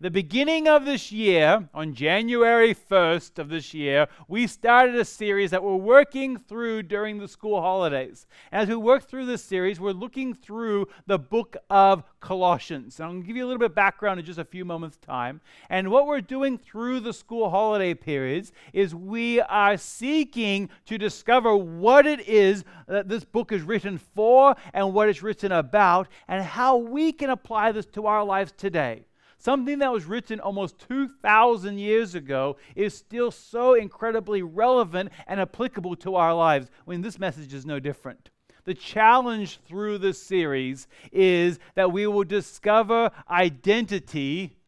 the beginning of this year, on January 1st of this year, we started a series that we're working through during the school holidays. As we work through this series, we're looking through the book of Colossians. And I'm going to give you a little bit of background in just a few moments' time. And what we're doing through the school holiday periods is we are seeking to discover what it is that this book is written for and what it's written about, and how we can apply this to our lives today. Something that was written almost 2,000 years ago is still so incredibly relevant and applicable to our lives. I mean, this message is no different. The challenge through this series is that we will discover identity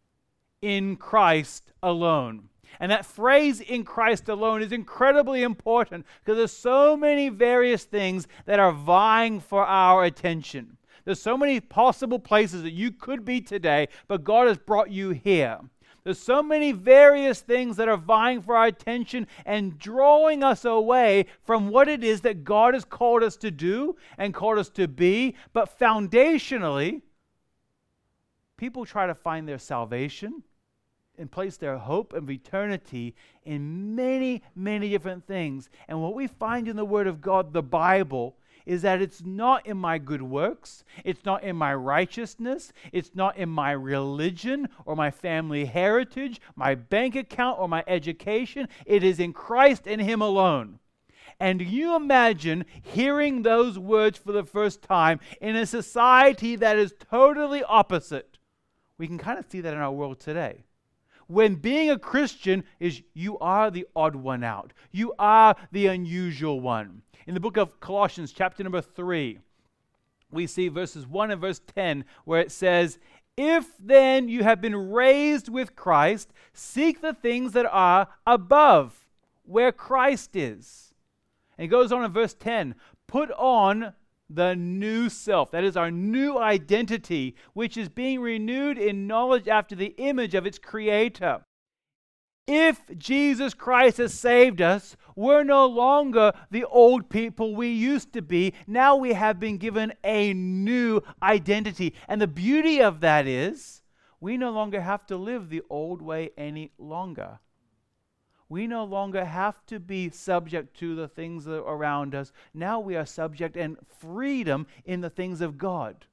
in Christ alone. And that phrase in Christ alone is incredibly important because there's so many various things that are vying for our attention. There's so many possible places that you could be today, but God has brought you here. There's so many various things that are vying for our attention and drawing us away from what it is that God has called us to do and called us to be. But foundationally, people try to find their salvation and place their hope of eternity in many, many different things. And what we find in the Word of God, the Bible, is that it's not in my good works, it's not in my righteousness, it's not in my religion or my family heritage, my bank account or my education. It is in Christ and Him alone. And you imagine hearing those words for the first time in a society that is totally opposite? We can kind of see that in our world today when being a Christian is you are the odd one out. You are the unusual one. In the book of Colossians, chapter number 3, we see verses 1 and verse 10, where it says, If then you have been raised with Christ, seek the things that are above, where Christ is. And it goes on in verse 10 Put on the new self. That is our new identity, which is being renewed in knowledge after the image of its creator. If Jesus Christ has saved us, we're no longer the old people we used to be. Now we have been given a new identity. And the beauty of that is we no longer have to live the old way any longer. We no longer have to be subject to the things that are around us. Now we are subject and freedom in the things of God.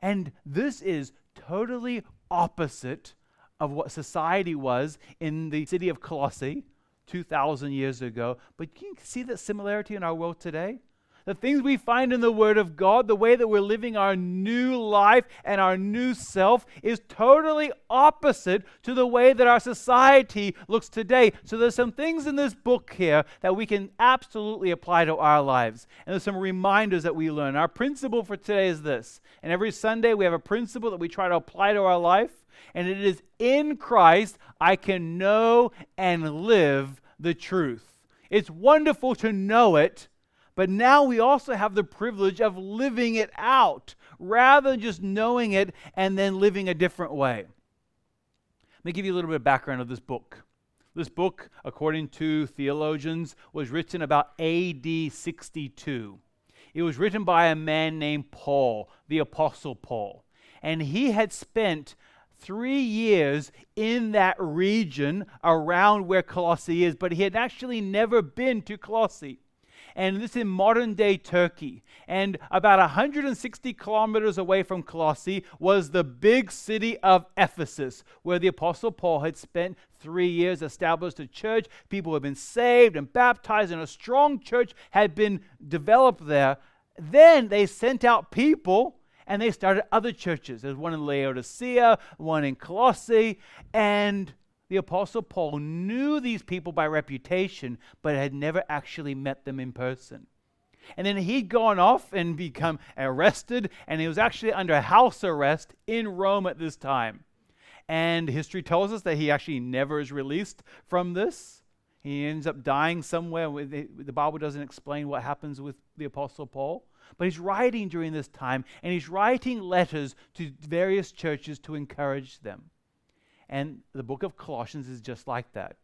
And this is totally opposite of what society was in the city of Colossae 2,000 years ago. But you can see that similarity in our world today? The things we find in the Word of God, the way that we're living our new life and our new self, is totally opposite to the way that our society looks today. So there's some things in this book here that we can absolutely apply to our lives. And there's some reminders that we learn. Our principle for today is this. And every Sunday we have a principle that we try to apply to our life and it is in Christ I can know and live the truth. It's wonderful to know it, but now we also have the privilege of living it out rather than just knowing it and then living a different way. Let me give you a little bit of background of this book. This book, according to theologians, was written about AD 62. It was written by a man named Paul, the Apostle Paul. And he had spent three years in that region around where Colossae is, but he had actually never been to Colossae. And this in modern day Turkey. And about 160 kilometers away from Colossae was the big city of Ephesus, where the Apostle Paul had spent three years, established a church. People had been saved and baptized, and a strong church had been developed there. Then they sent out people and they started other churches. There's one in Laodicea, one in Colossae, and the Apostle Paul knew these people by reputation, but had never actually met them in person. And then he'd gone off and become arrested, and he was actually under house arrest in Rome at this time. And history tells us that he actually never is released from this. He ends up dying somewhere. The Bible doesn't explain what happens with the Apostle Paul. But he's writing during this time, and he's writing letters to various churches to encourage them. And the book of Colossians is just like that.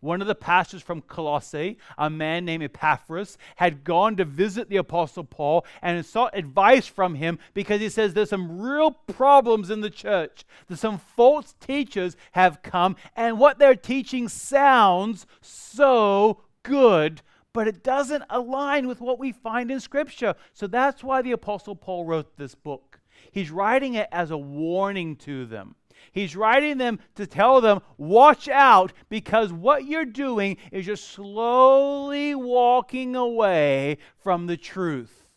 one of the pastors from Colossae, a man named Epaphras, had gone to visit the Apostle Paul and sought advice from him because he says there's some real problems in the church. That some false teachers have come, and what they're teaching sounds so good, but it doesn't align with what we find in Scripture. So that's why the Apostle Paul wrote this book. He's writing it as a warning to them. He's writing them to tell them, watch out, because what you're doing is you're slowly walking away from the truth.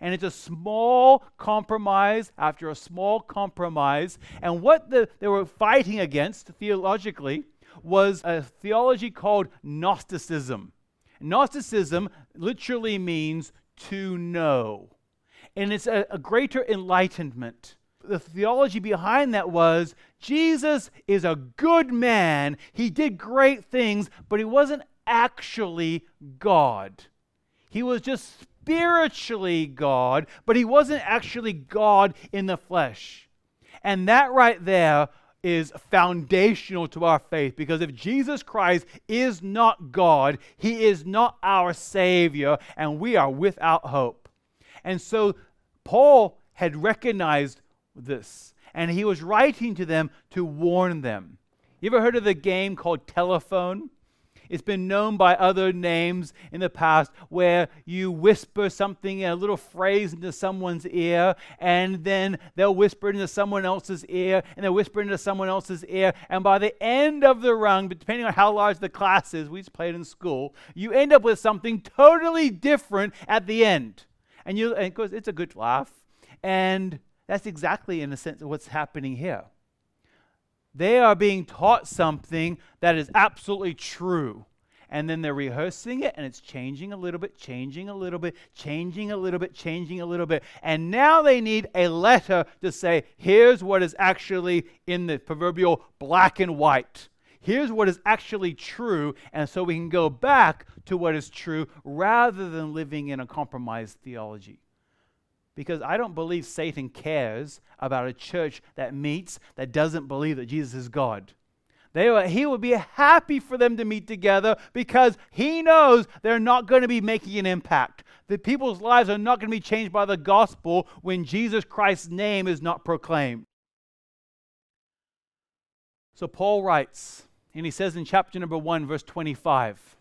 And it's a small compromise after a small compromise. And what the, they were fighting against theologically was a theology called Gnosticism. Gnosticism literally means to know, and it's a, a greater enlightenment the theology behind that was Jesus is a good man. He did great things, but he wasn't actually God. He was just spiritually God, but he wasn't actually God in the flesh. And that right there is foundational to our faith because if Jesus Christ is not God, he is not our Savior, and we are without hope. And so Paul had recognized this. And he was writing to them to warn them. You ever heard of the game called telephone? It's been known by other names in the past where you whisper something, a little phrase into someone's ear, and then they'll whisper it into someone else's ear, and they'll whisper into someone else's ear. And by the end of the rung, depending on how large the class is, we just played in school, you end up with something totally different at the end. And you, and of course, it's a good laugh. And that's exactly, in a sense, what's happening here. They are being taught something that is absolutely true. And then they're rehearsing it, and it's changing a little bit, changing a little bit, changing a little bit, changing a little bit. And now they need a letter to say, here's what is actually in the proverbial black and white. Here's what is actually true. And so we can go back to what is true rather than living in a compromised theology because I don't believe Satan cares about a church that meets that doesn't believe that Jesus is God. They were, he would be happy for them to meet together because he knows they're not going to be making an impact. The people's lives are not going to be changed by the gospel when Jesus Christ's name is not proclaimed. So Paul writes, and he says in chapter number 1, verse 25,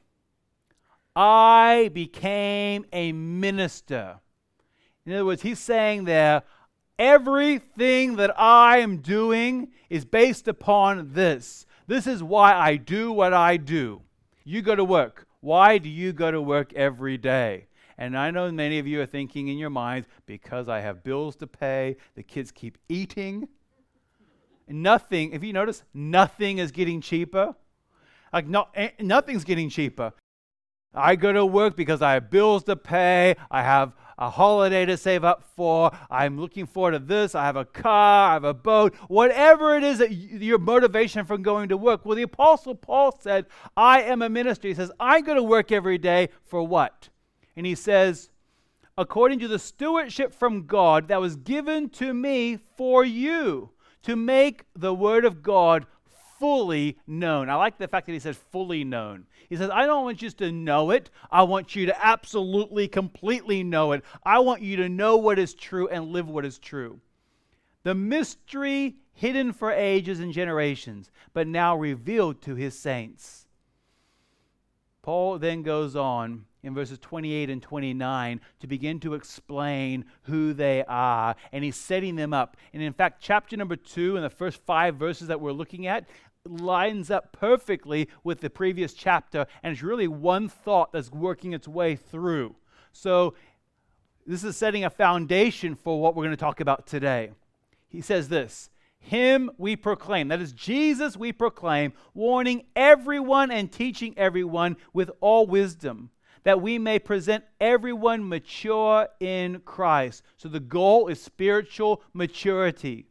I became a minister in other words, he's saying there, everything that I am doing is based upon this. This is why I do what I do. You go to work. Why do you go to work every day? And I know many of you are thinking in your minds, because I have bills to pay, the kids keep eating. Nothing, if you notice, nothing is getting cheaper. Like, no, eh, nothing's getting cheaper. I go to work because I have bills to pay, I have a holiday to save up for. I'm looking forward to this. I have a car, I have a boat, whatever it is that you, your motivation from going to work. Well, the Apostle Paul said, I am a minister. He says, I go to work every day for what? And he says, according to the stewardship from God that was given to me for you to make the word of God fully known. I like the fact that he says fully known. He says, I don't want you just to know it. I want you to absolutely, completely know it. I want you to know what is true and live what is true. The mystery hidden for ages and generations, but now revealed to his saints. Paul then goes on in verses 28 and 29 to begin to explain who they are, and he's setting them up. And in fact, chapter number two, in the first five verses that we're looking at, lines up perfectly with the previous chapter, and it's really one thought that's working its way through. So, this is setting a foundation for what we're going to talk about today. He says this Him we proclaim, that is Jesus we proclaim, warning everyone and teaching everyone with all wisdom, that we may present everyone mature in Christ. So, the goal is spiritual maturity.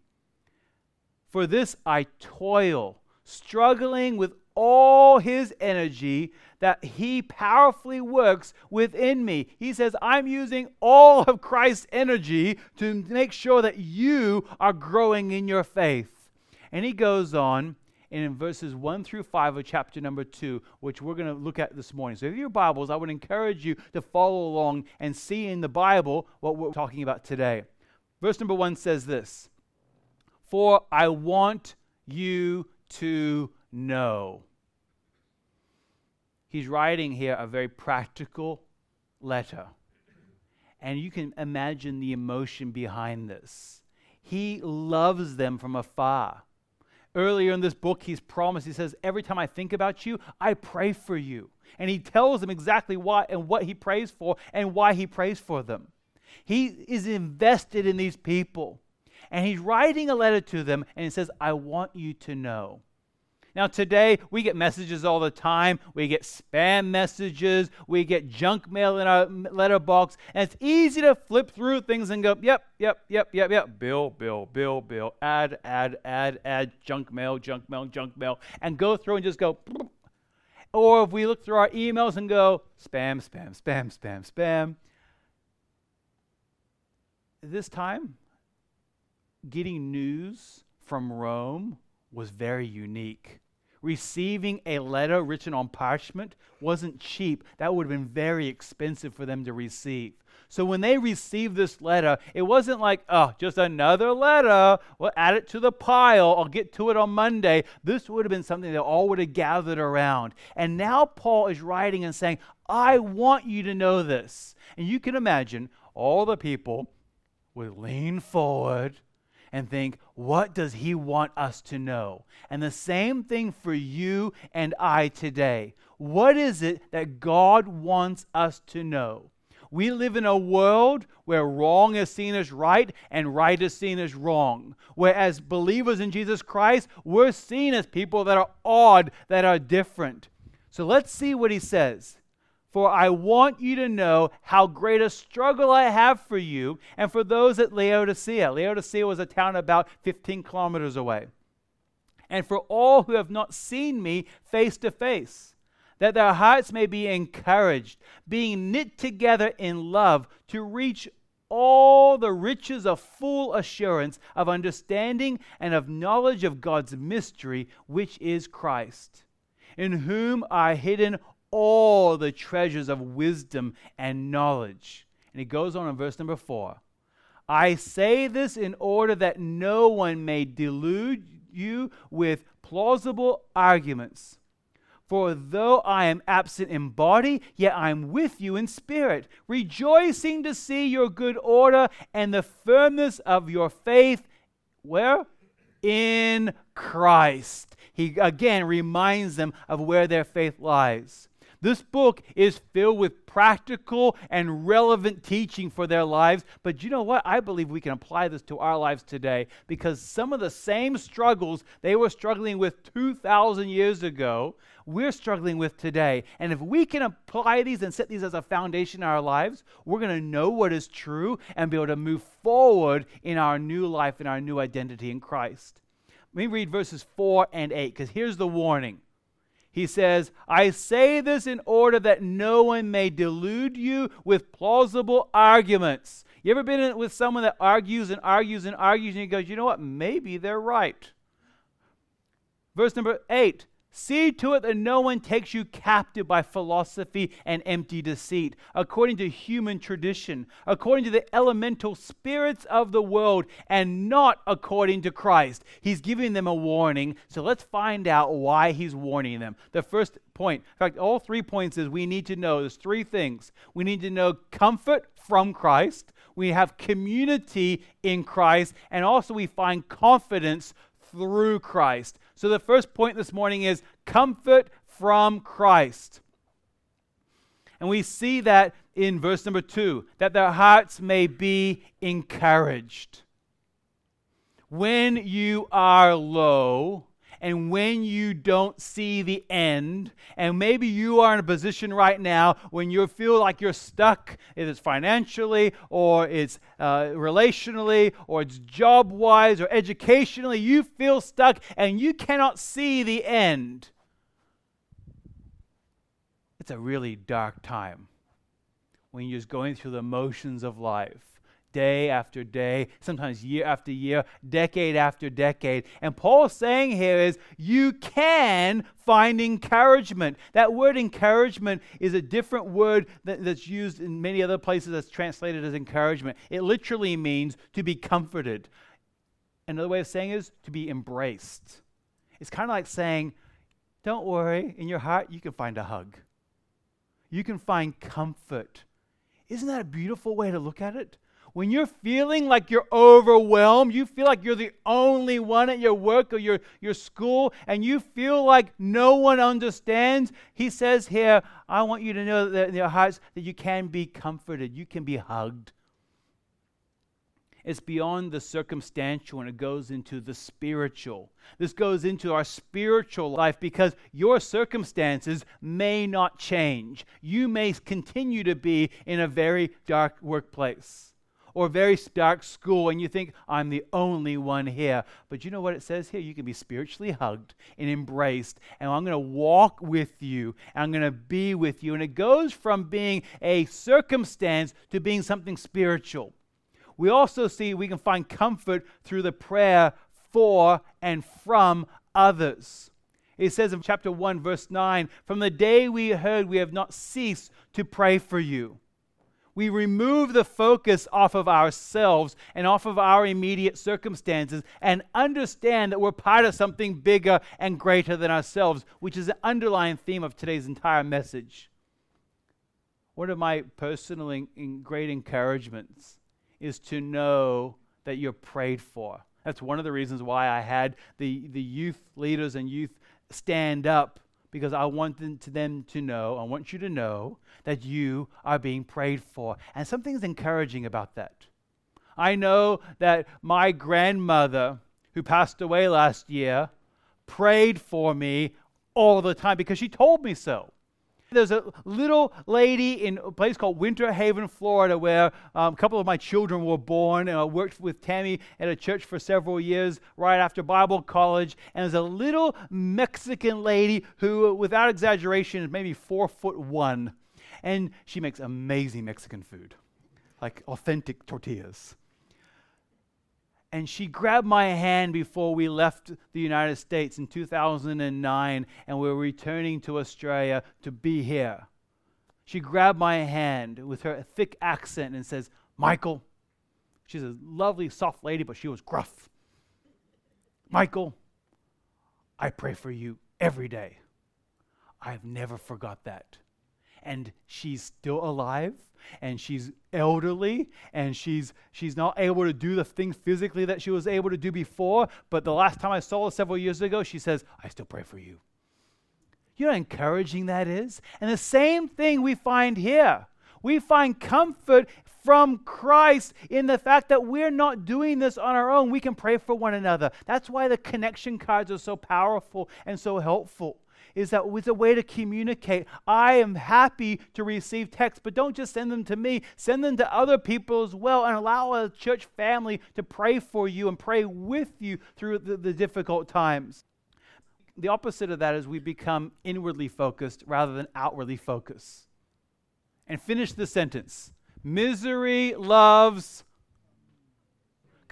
For this I toil struggling with all his energy that he powerfully works within me. He says, I'm using all of Christ's energy to make sure that you are growing in your faith. And he goes on in verses 1 through 5 of chapter number 2, which we're going to look at this morning. So, if your Bibles, I would encourage you to follow along and see in the Bible what we're talking about today. Verse number 1 says this For I want you to know. He's writing here a very practical letter. And you can imagine the emotion behind this. He loves them from afar. Earlier in this book, he's promised, he says, Every time I think about you, I pray for you. And he tells them exactly why and what he prays for and why he prays for them. He is invested in these people. And he's writing a letter to them, and he says, I want you to know. Now, today, we get messages all the time. We get spam messages. We get junk mail in our letterbox. And it's easy to flip through things and go, yep, yep, yep, yep, yep. Bill, bill, bill, bill. Ad, ad, ad, ad. Junk mail, junk mail, junk mail. And go through and just go. Or if we look through our emails and go, spam, spam, spam, spam, spam. This time, getting news from Rome was very unique receiving a letter written on parchment wasn't cheap. That would have been very expensive for them to receive. So when they received this letter, it wasn't like, oh, just another letter. We'll add it to the pile. I'll get to it on Monday. This would have been something that all would have gathered around. And now Paul is writing and saying, I want you to know this. And you can imagine all the people would lean forward and think, what does he want us to know? And the same thing for you and I today. What is it that God wants us to know? We live in a world where wrong is seen as right and right is seen as wrong. Whereas believers in Jesus Christ, we're seen as people that are odd, that are different. So let's see what he says. For I want you to know how great a struggle I have for you and for those at Laodicea. Laodicea was a town about 15 kilometers away. And for all who have not seen me face to face, that their hearts may be encouraged, being knit together in love, to reach all the riches of full assurance of understanding and of knowledge of God's mystery, which is Christ, in whom are hidden all the treasures of wisdom and knowledge. And he goes on in verse number four I say this in order that no one may delude you with plausible arguments. For though I am absent in body, yet I am with you in spirit, rejoicing to see your good order and the firmness of your faith. Where? In Christ. He again reminds them of where their faith lies. This book is filled with practical and relevant teaching for their lives. But you know what? I believe we can apply this to our lives today because some of the same struggles they were struggling with 2,000 years ago, we're struggling with today. And if we can apply these and set these as a foundation in our lives, we're going to know what is true and be able to move forward in our new life and our new identity in Christ. Let me read verses 4 and 8 because here's the warning. He says, I say this in order that no one may delude you with plausible arguments. You ever been with someone that argues and argues and argues and he goes, you know what? Maybe they're right. Verse number eight See to it that no one takes you captive by philosophy and empty deceit, according to human tradition, according to the elemental spirits of the world, and not according to Christ. He's giving them a warning. So let's find out why he's warning them. The first point, in fact, all three points is we need to know there's three things. We need to know comfort from Christ, we have community in Christ, and also we find confidence through Christ. So the first point this morning is comfort from Christ. And we see that in verse number two, that their hearts may be encouraged. When you are low, and when you don't see the end, and maybe you are in a position right now when you feel like you're stuck, if it's financially or it's uh, relationally or it's job wise or educationally, you feel stuck and you cannot see the end. It's a really dark time when you're just going through the motions of life day after day, sometimes year after year, decade after decade. And Paul's saying here is you can find encouragement. That word encouragement is a different word that, that's used in many other places that's translated as encouragement. It literally means to be comforted. Another way of saying is to be embraced. It's kind of like saying, don't worry, in your heart, you can find a hug. You can find comfort. Isn't that a beautiful way to look at it? When you're feeling like you're overwhelmed, you feel like you're the only one at your work or your, your school, and you feel like no one understands, he says here, I want you to know that in your hearts that you can be comforted, you can be hugged. It's beyond the circumstantial and it goes into the spiritual. This goes into our spiritual life because your circumstances may not change. You may continue to be in a very dark workplace or a very dark school and you think, I'm the only one here. But you know what it says here? You can be spiritually hugged and embraced, and I'm going to walk with you, and I'm going to be with you. And it goes from being a circumstance to being something spiritual we also see we can find comfort through the prayer for and from others. It says in chapter 1, verse 9, From the day we heard, we have not ceased to pray for you. We remove the focus off of ourselves and off of our immediate circumstances and understand that we're part of something bigger and greater than ourselves, which is the underlying theme of today's entire message. One of my personal and great encouragements is to know that you're prayed for. That's one of the reasons why I had the, the youth leaders and youth stand up because I want them to, them to know, I want you to know that you are being prayed for. And something's encouraging about that. I know that my grandmother, who passed away last year, prayed for me all the time because she told me so. There's a little lady in a place called Winter Haven, Florida, where um, a couple of my children were born. And I worked with Tammy at a church for several years right after Bible college. And there's a little Mexican lady who, without exaggeration, is maybe four foot one. And she makes amazing Mexican food, like authentic tortillas and she grabbed my hand before we left the United States in 2009 and we were returning to Australia to be here. She grabbed my hand with her thick accent and says, Michael, she's a lovely, soft lady, but she was gruff. Michael, I pray for you every day. I've never forgot that and she's still alive and she's elderly and she's she's not able to do the things physically that she was able to do before but the last time i saw her several years ago she says i still pray for you you know how encouraging that is and the same thing we find here we find comfort from Christ in the fact that we're not doing this on our own. We can pray for one another. That's why the connection cards are so powerful and so helpful is that it's a way to communicate. I am happy to receive texts, but don't just send them to me, send them to other people as well, and allow a church family to pray for you and pray with you through the, the difficult times. The opposite of that is we become inwardly focused rather than outwardly focused. And finish the sentence misery loves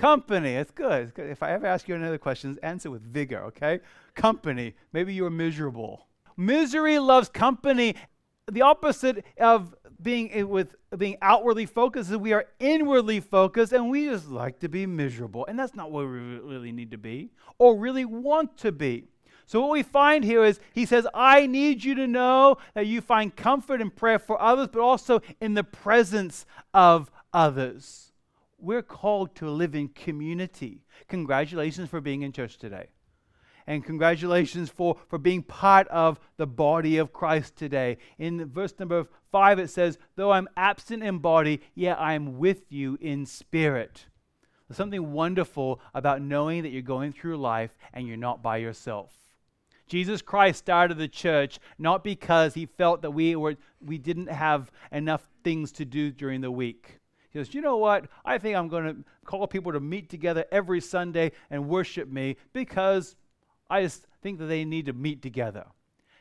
company. It's good. it's good. If I ever ask you another question, answer with vigor, okay? company. Maybe you're miserable. Misery loves company. The opposite of being eh, with being outwardly focused is we are inwardly focused and we just like to be miserable. And that's not what we really need to be or really want to be. So, what we find here is he says, I need you to know that you find comfort in prayer for others, but also in the presence of others. We're called to live in community. Congratulations for being in church today and congratulations for, for being part of the body of Christ today. In verse number five, it says, Though I'm absent in body, yet I am with you in spirit. There's something wonderful about knowing that you're going through life and you're not by yourself. Jesus Christ started the church not because he felt that we were we didn't have enough things to do during the week. He goes, You know what? I think I'm going to call people to meet together every Sunday and worship me because I just think that they need to meet together.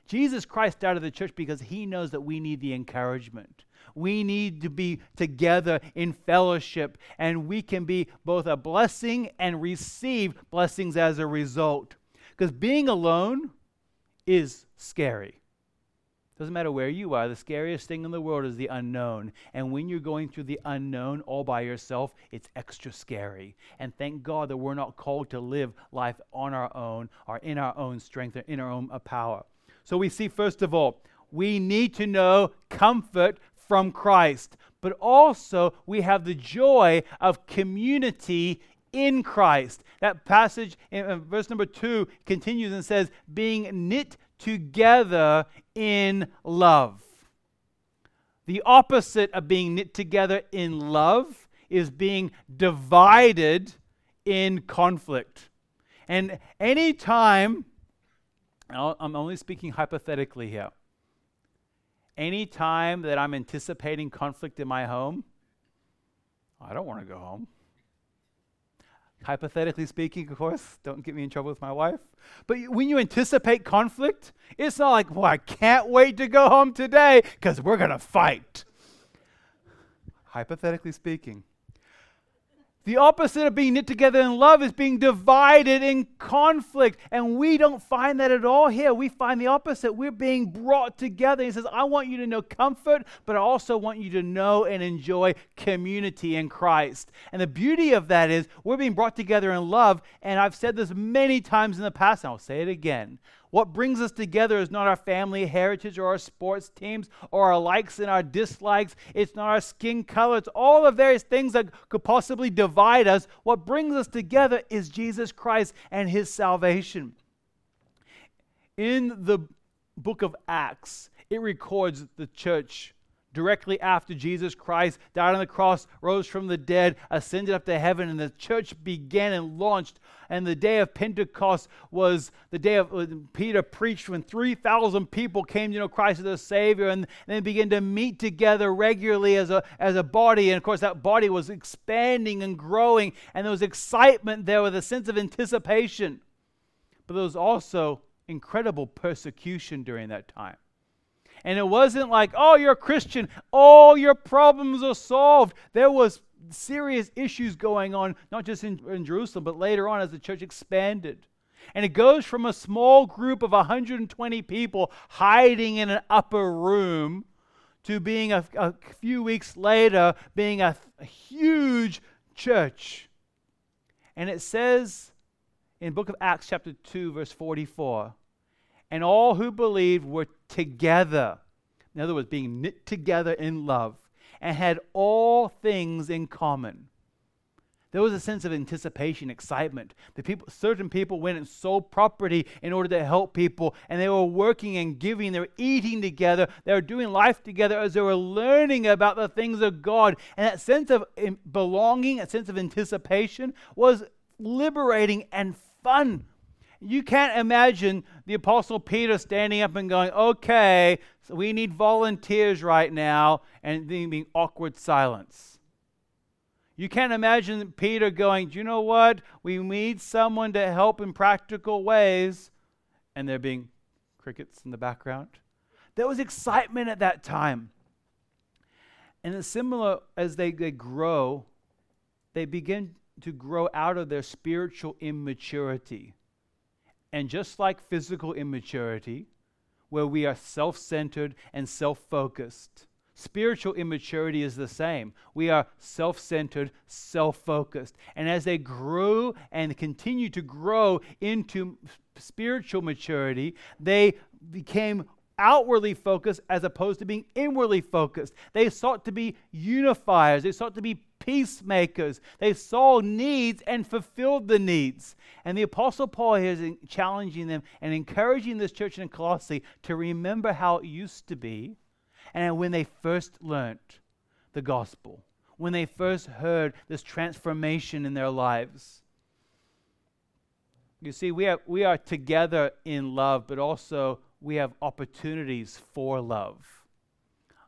Jesus Christ started the church because he knows that we need the encouragement. We need to be together in fellowship, and we can be both a blessing and receive blessings as a result. Because being alone is scary. Doesn't matter where you are, the scariest thing in the world is the unknown. And when you're going through the unknown all by yourself, it's extra scary. And thank God that we're not called to live life on our own or in our own strength or in our own uh, power. So we see, first of all, we need to know comfort from Christ, but also we have the joy of community in Christ. That passage in verse number two continues and says, being knit together in love. The opposite of being knit together in love is being divided in conflict. And anytime, I'm only speaking hypothetically here, anytime that I'm anticipating conflict in my home, I don't want to go home. Hypothetically speaking, of course, don't get me in trouble with my wife. But when you anticipate conflict, it's not like, well, I can't wait to go home today because we're going to fight. Hypothetically speaking, the opposite of being knit together in love is being divided in conflict. And we don't find that at all here. We find the opposite. We're being brought together. He says, I want you to know comfort, but I also want you to know and enjoy community in Christ. And the beauty of that is we're being brought together in love. And I've said this many times in the past, and I'll say it again. What brings us together is not our family heritage or our sports teams or our likes and our dislikes. It's not our skin color. It's all the various things that could possibly divide us. What brings us together is Jesus Christ and his salvation. In the book of Acts, it records the church directly after Jesus Christ died on the cross, rose from the dead, ascended up to heaven, and the church began and launched. And the day of Pentecost was the day of uh, Peter preached when 3,000 people came to know Christ as their Savior and, and then began to meet together regularly as a, as a body. And of course, that body was expanding and growing, and there was excitement there with a sense of anticipation. But there was also incredible persecution during that time. And it wasn't like, oh, you're a Christian, all your problems are solved. There was serious issues going on, not just in, in Jerusalem, but later on as the church expanded. And it goes from a small group of 120 people hiding in an upper room to being a, a few weeks later being a, a huge church. And it says in book of Acts chapter 2 verse 44 and all who believed were together. In other words, being knit together in love and had all things in common. There was a sense of anticipation, excitement. The people, certain people went and sold property in order to help people, and they were working and giving. They were eating together. They were doing life together as they were learning about the things of God. And that sense of belonging, a sense of anticipation, was liberating and fun you can't imagine the Apostle Peter standing up and going, okay, so we need volunteers right now, and then being awkward silence. You can't imagine Peter going, do you know what? We need someone to help in practical ways, and there being crickets in the background. There was excitement at that time. And it's similar as they, they grow, they begin to grow out of their spiritual immaturity. And just like physical immaturity, where we are self centered and self focused, spiritual immaturity is the same. We are self centered, self focused. And as they grew and continue to grow into spiritual maturity, they became outwardly focused as opposed to being inwardly focused. They sought to be unifiers, they sought to be peacemakers. They saw needs and fulfilled the needs. And the Apostle Paul is challenging them and encouraging this church in Colossae to remember how it used to be and when they first learnt the gospel, when they first heard this transformation in their lives. You see, we are, we are together in love, but also we have opportunities for love.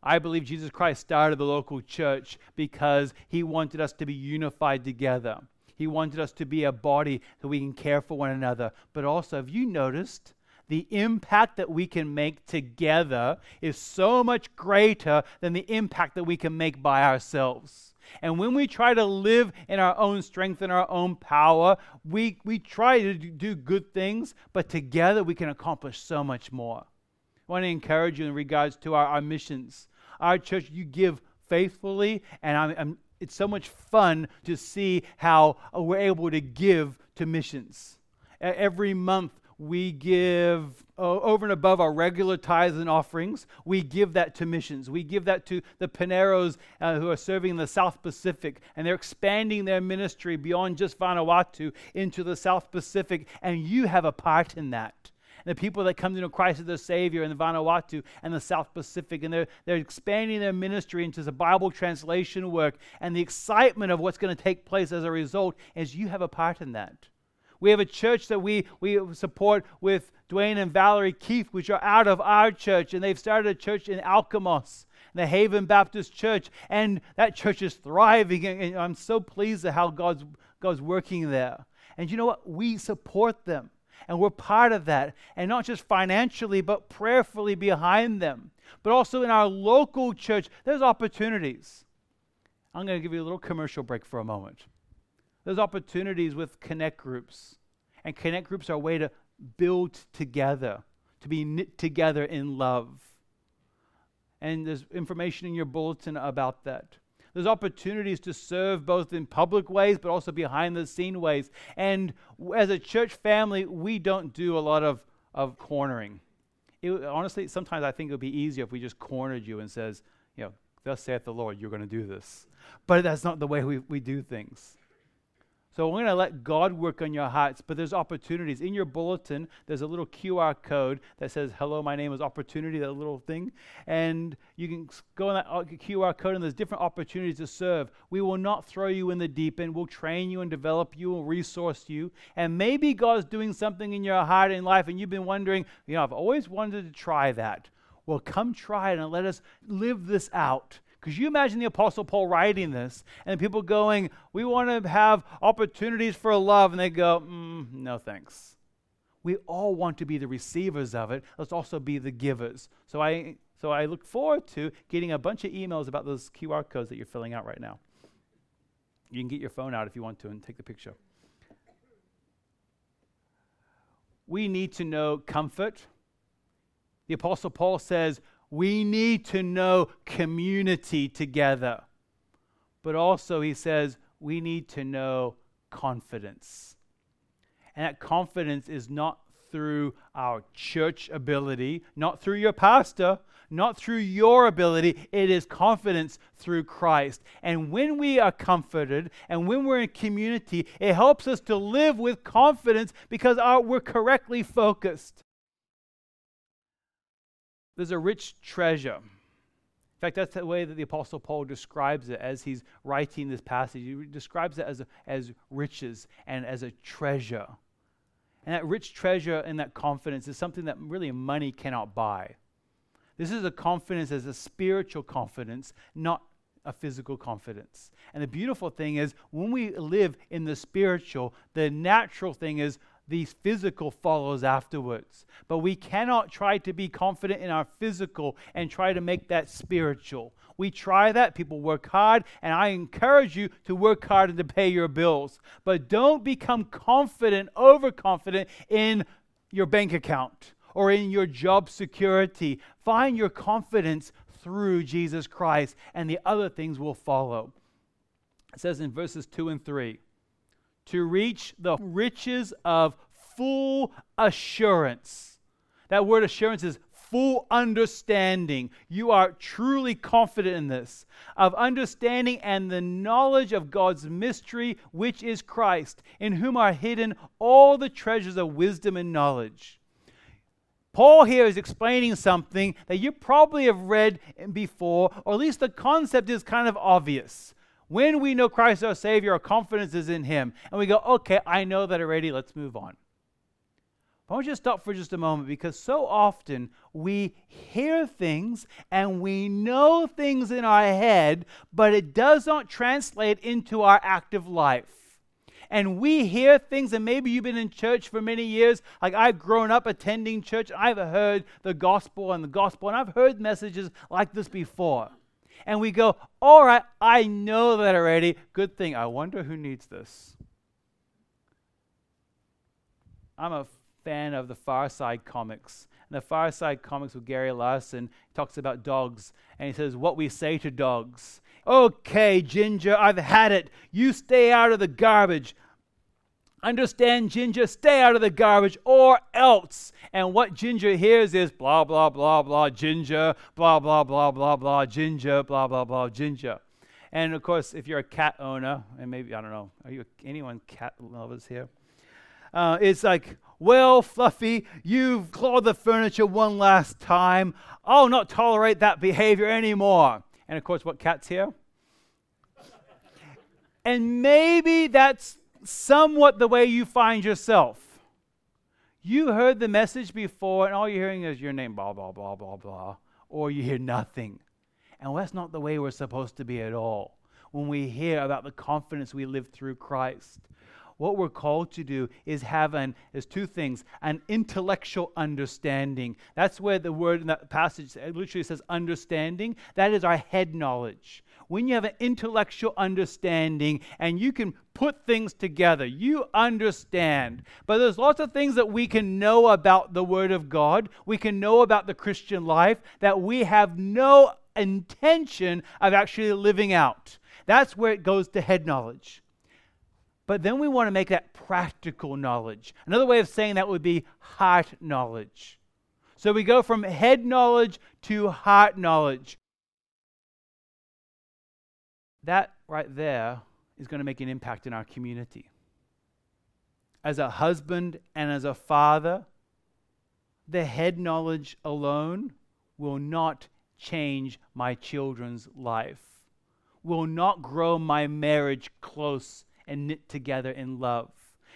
I believe Jesus Christ started the local church because he wanted us to be unified together. He wanted us to be a body so we can care for one another. But also, have you noticed the impact that we can make together is so much greater than the impact that we can make by ourselves. And when we try to live in our own strength and our own power, we, we try to do good things, but together we can accomplish so much more. I want to encourage you in regards to our, our missions. Our church, you give faithfully, and I'm, I'm, it's so much fun to see how we're able to give to missions. Every month, we give over and above our regular tithes and offerings, we give that to missions. We give that to the Paneros uh, who are serving in the South Pacific, and they're expanding their ministry beyond just Vanuatu into the South Pacific, and you have a part in that. And the people that come to know Christ as their Savior in the Vanuatu and the South Pacific, and they're, they're expanding their ministry into the Bible translation work, and the excitement of what's going to take place as a result is you have a part in that. We have a church that we, we support with Dwayne and Valerie Keith, which are out of our church, and they've started a church in Alkimos, the Haven Baptist Church, and that church is thriving, and I'm so pleased at how God's, God's working there. And you know what? We support them, and we're part of that, and not just financially, but prayerfully behind them. But also in our local church, there's opportunities. I'm going to give you a little commercial break for a moment. There's opportunities with connect groups. And connect groups are a way to build together, to be knit together in love. And there's information in your bulletin about that. There's opportunities to serve both in public ways but also behind the scene ways. And as a church family, we don't do a lot of, of cornering. It, honestly, sometimes I think it would be easier if we just cornered you and says, you know, thus saith the Lord, you're going to do this. But that's not the way we, we do things. So we're going to let God work on your hearts, but there's opportunities. In your bulletin, there's a little QR code that says, Hello, my name is Opportunity, that little thing. And you can go on that uh, QR code, and there's different opportunities to serve. We will not throw you in the deep end. We'll train you and develop you and resource you. And maybe God's doing something in your heart and life, and you've been wondering, you know, I've always wanted to try that. Well, come try it and let us live this out because you imagine the Apostle Paul writing this and people going, We want to have opportunities for love. And they go, mm, No thanks. We all want to be the receivers of it. Let's also be the givers. So I, so I look forward to getting a bunch of emails about those QR codes that you're filling out right now. You can get your phone out if you want to and take the picture. We need to know comfort. The Apostle Paul says, we need to know community together. But also, he says, we need to know confidence. And that confidence is not through our church ability, not through your pastor, not through your ability. It is confidence through Christ. And when we are comforted and when we're in community, it helps us to live with confidence because our, we're correctly focused. There's a rich treasure. In fact, that's the way that the Apostle Paul describes it as he's writing this passage. He describes it as, a, as riches and as a treasure. And that rich treasure and that confidence is something that really money cannot buy. This is a confidence as a spiritual confidence, not a physical confidence. And the beautiful thing is, when we live in the spiritual, the natural thing is the physical follows afterwards. But we cannot try to be confident in our physical and try to make that spiritual. We try that, people work hard, and I encourage you to work hard and to pay your bills. But don't become confident, overconfident in your bank account or in your job security. Find your confidence through Jesus Christ, and the other things will follow. It says in verses 2 and 3 to reach the riches of full assurance. That word assurance is full understanding. You are truly confident in this, of understanding and the knowledge of God's mystery, which is Christ, in whom are hidden all the treasures of wisdom and knowledge. Paul here is explaining something that you probably have read before, or at least the concept is kind of obvious. When we know Christ our Savior, our confidence is in Him. And we go, okay, I know that already, let's move on. I want you to stop for just a moment because so often we hear things and we know things in our head, but it does not translate into our active life. and we hear things, and maybe you've been in church for many years. Like I've grown up attending church, I've heard the gospel and the gospel, and I've heard messages like this before. And we go, All right, I know that already. Good thing. I wonder who needs this. I'm a fan of the Far Side comics. And the Far Side comics with Gary Larson talks about dogs, and he says, What we say to dogs. Okay, Ginger, I've had it. You stay out of the garbage. Understand, Ginger? Stay out of the garbage or else. And what Ginger hears is blah, blah, blah, blah, Ginger, blah, blah, blah, blah, blah, Ginger, blah, blah, blah, Ginger. And of course, if you're a cat owner, and maybe, I don't know, are you anyone cat lovers here? Uh, it's like, well, Fluffy, you've clawed the furniture one last time. I'll not tolerate that behavior anymore. And of course, what cat's hear? and maybe that's somewhat the way you find yourself. You heard the message before, and all you're hearing is your name, blah, blah, blah, blah, blah, or you hear nothing. And that's not the way we're supposed to be at all. When we hear about the confidence we live through Christ, what we're called to do is have an is two things an intellectual understanding. That's where the word in that passage literally says understanding. That is our head knowledge. When you have an intellectual understanding and you can put things together you understand. But there's lots of things that we can know about the word of god. We can know about the christian life that we have no intention of actually living out. That's where it goes to head knowledge but then we want to make that practical knowledge. Another way of saying that would be heart knowledge. So we go from head knowledge to heart knowledge. That right there is going to make an impact in our community. As a husband and as a father, the head knowledge alone will not change my children's life, will not grow my marriage close and knit together in love.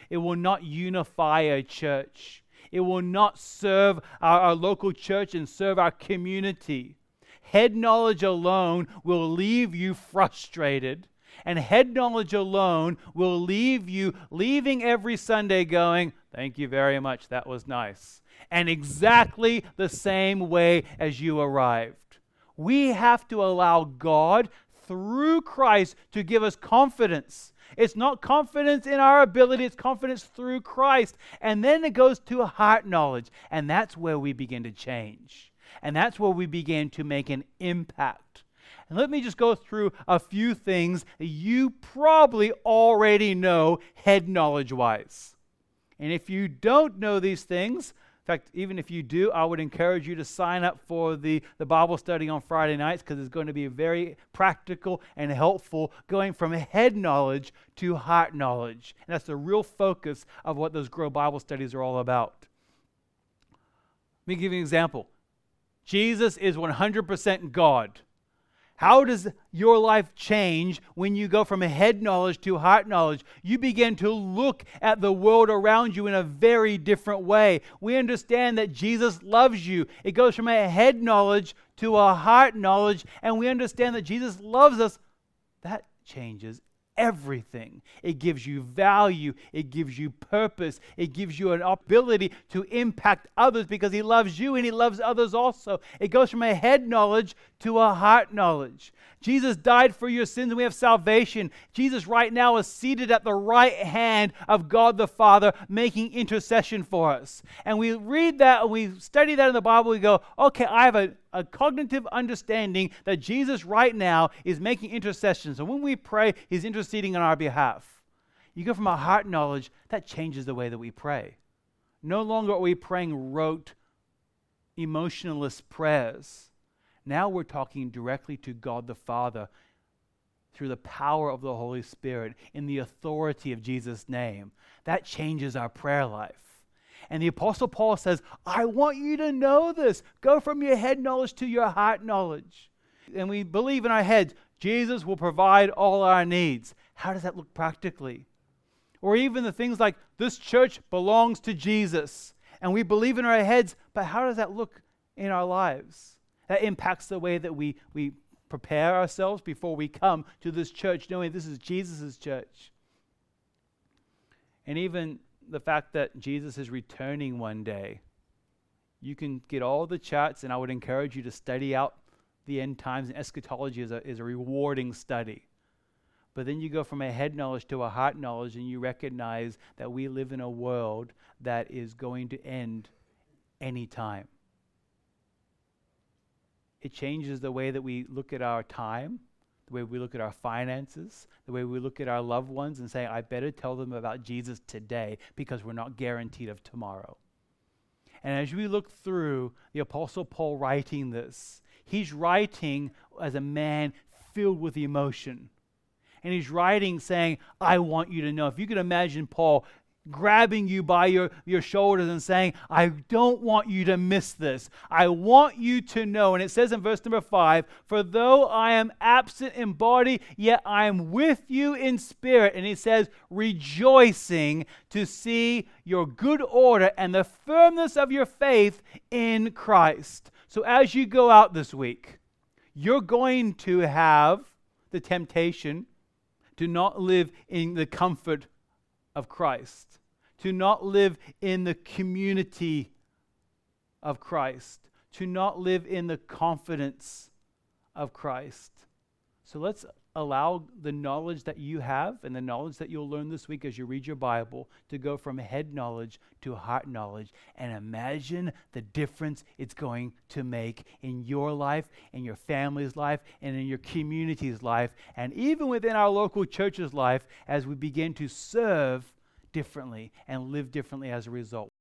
It will not unify a church. It will not serve our, our, local church and serve our community. Head knowledge alone will leave you frustrated. And head knowledge alone will leave you leaving every Sunday going, Thank you very much, that was nice. And exactly the same way as you arrived. We have to allow God through Christ to give us confidence it's not confidence in our ability, it's confidence through Christ. And then it goes to a heart knowledge. And that's where we begin to change. And that's where we begin to make an impact. And let me just go through a few things you probably already know head knowledge wise. And if you don't know these things, in fact, even if you do, I would encourage you to sign up for the, the Bible study on Friday nights because it's going to be very practical and helpful going from head knowledge to heart knowledge. And that's the real focus of what those Grow Bible studies are all about. Let me give you an example Jesus is 100% God. How does your life change when you go from head knowledge to heart knowledge? You begin to look at the world around you in a very different way. We understand that Jesus loves you. It goes from a head knowledge to a heart knowledge, and we understand that Jesus loves us. That changes everything. It gives you value, it gives you purpose, it gives you an ability to impact others because He loves you and He loves others also. It goes from a head knowledge to a heart knowledge. Jesus died for your sins and we have salvation. Jesus, right now, is seated at the right hand of God the Father, making intercession for us. And we read that and we study that in the Bible. We go, okay, I have a, a cognitive understanding that Jesus, right now, is making intercession. So when we pray, He's interceding on our behalf. You go from a heart knowledge, that changes the way that we pray. No longer are we praying rote, emotionless prayers now we're talking directly to God the Father through the power of the Holy Spirit in the authority of Jesus' name. That changes our prayer life. And the Apostle Paul says, I want you to know this. Go from your head knowledge to your heart knowledge. And we believe in our heads, Jesus will provide all our needs. How does that look practically? Or even the things like, this church belongs to Jesus. And we believe in our heads, but how does that look in our lives? That impacts the way that we, we prepare ourselves before we come to this church, knowing this is Jesus' church. And even the fact that Jesus is returning one day. You can get all the charts, and I would encourage you to study out the end times. And eschatology is a, is a rewarding study. But then you go from a head knowledge to a heart knowledge, and you recognize that we live in a world that is going to end anytime. It changes the way that we look at our time, the way we look at our finances, the way we look at our loved ones and say, I better tell them about Jesus today because we're not guaranteed of tomorrow. And as we look through the Apostle Paul writing this, he's writing as a man filled with emotion. And he's writing saying, I want you to know. If you could imagine Paul grabbing you by your, your shoulders and saying, I don't want you to miss this. I want you to know. And it says in verse number five, For though I am absent in body, yet I am with you in spirit. And he says, rejoicing to see your good order and the firmness of your faith in Christ. So as you go out this week, you're going to have the temptation to not live in the comfort of Christ, to not live in the community of Christ, to not live in the confidence of Christ. So let's allow the knowledge that you have and the knowledge that you'll learn this week as you read your Bible to go from head knowledge to heart knowledge and imagine the difference it's going to make in your life, in your family's life, and in your community's life, and even within our local church's life as we begin to serve differently and live differently as a result.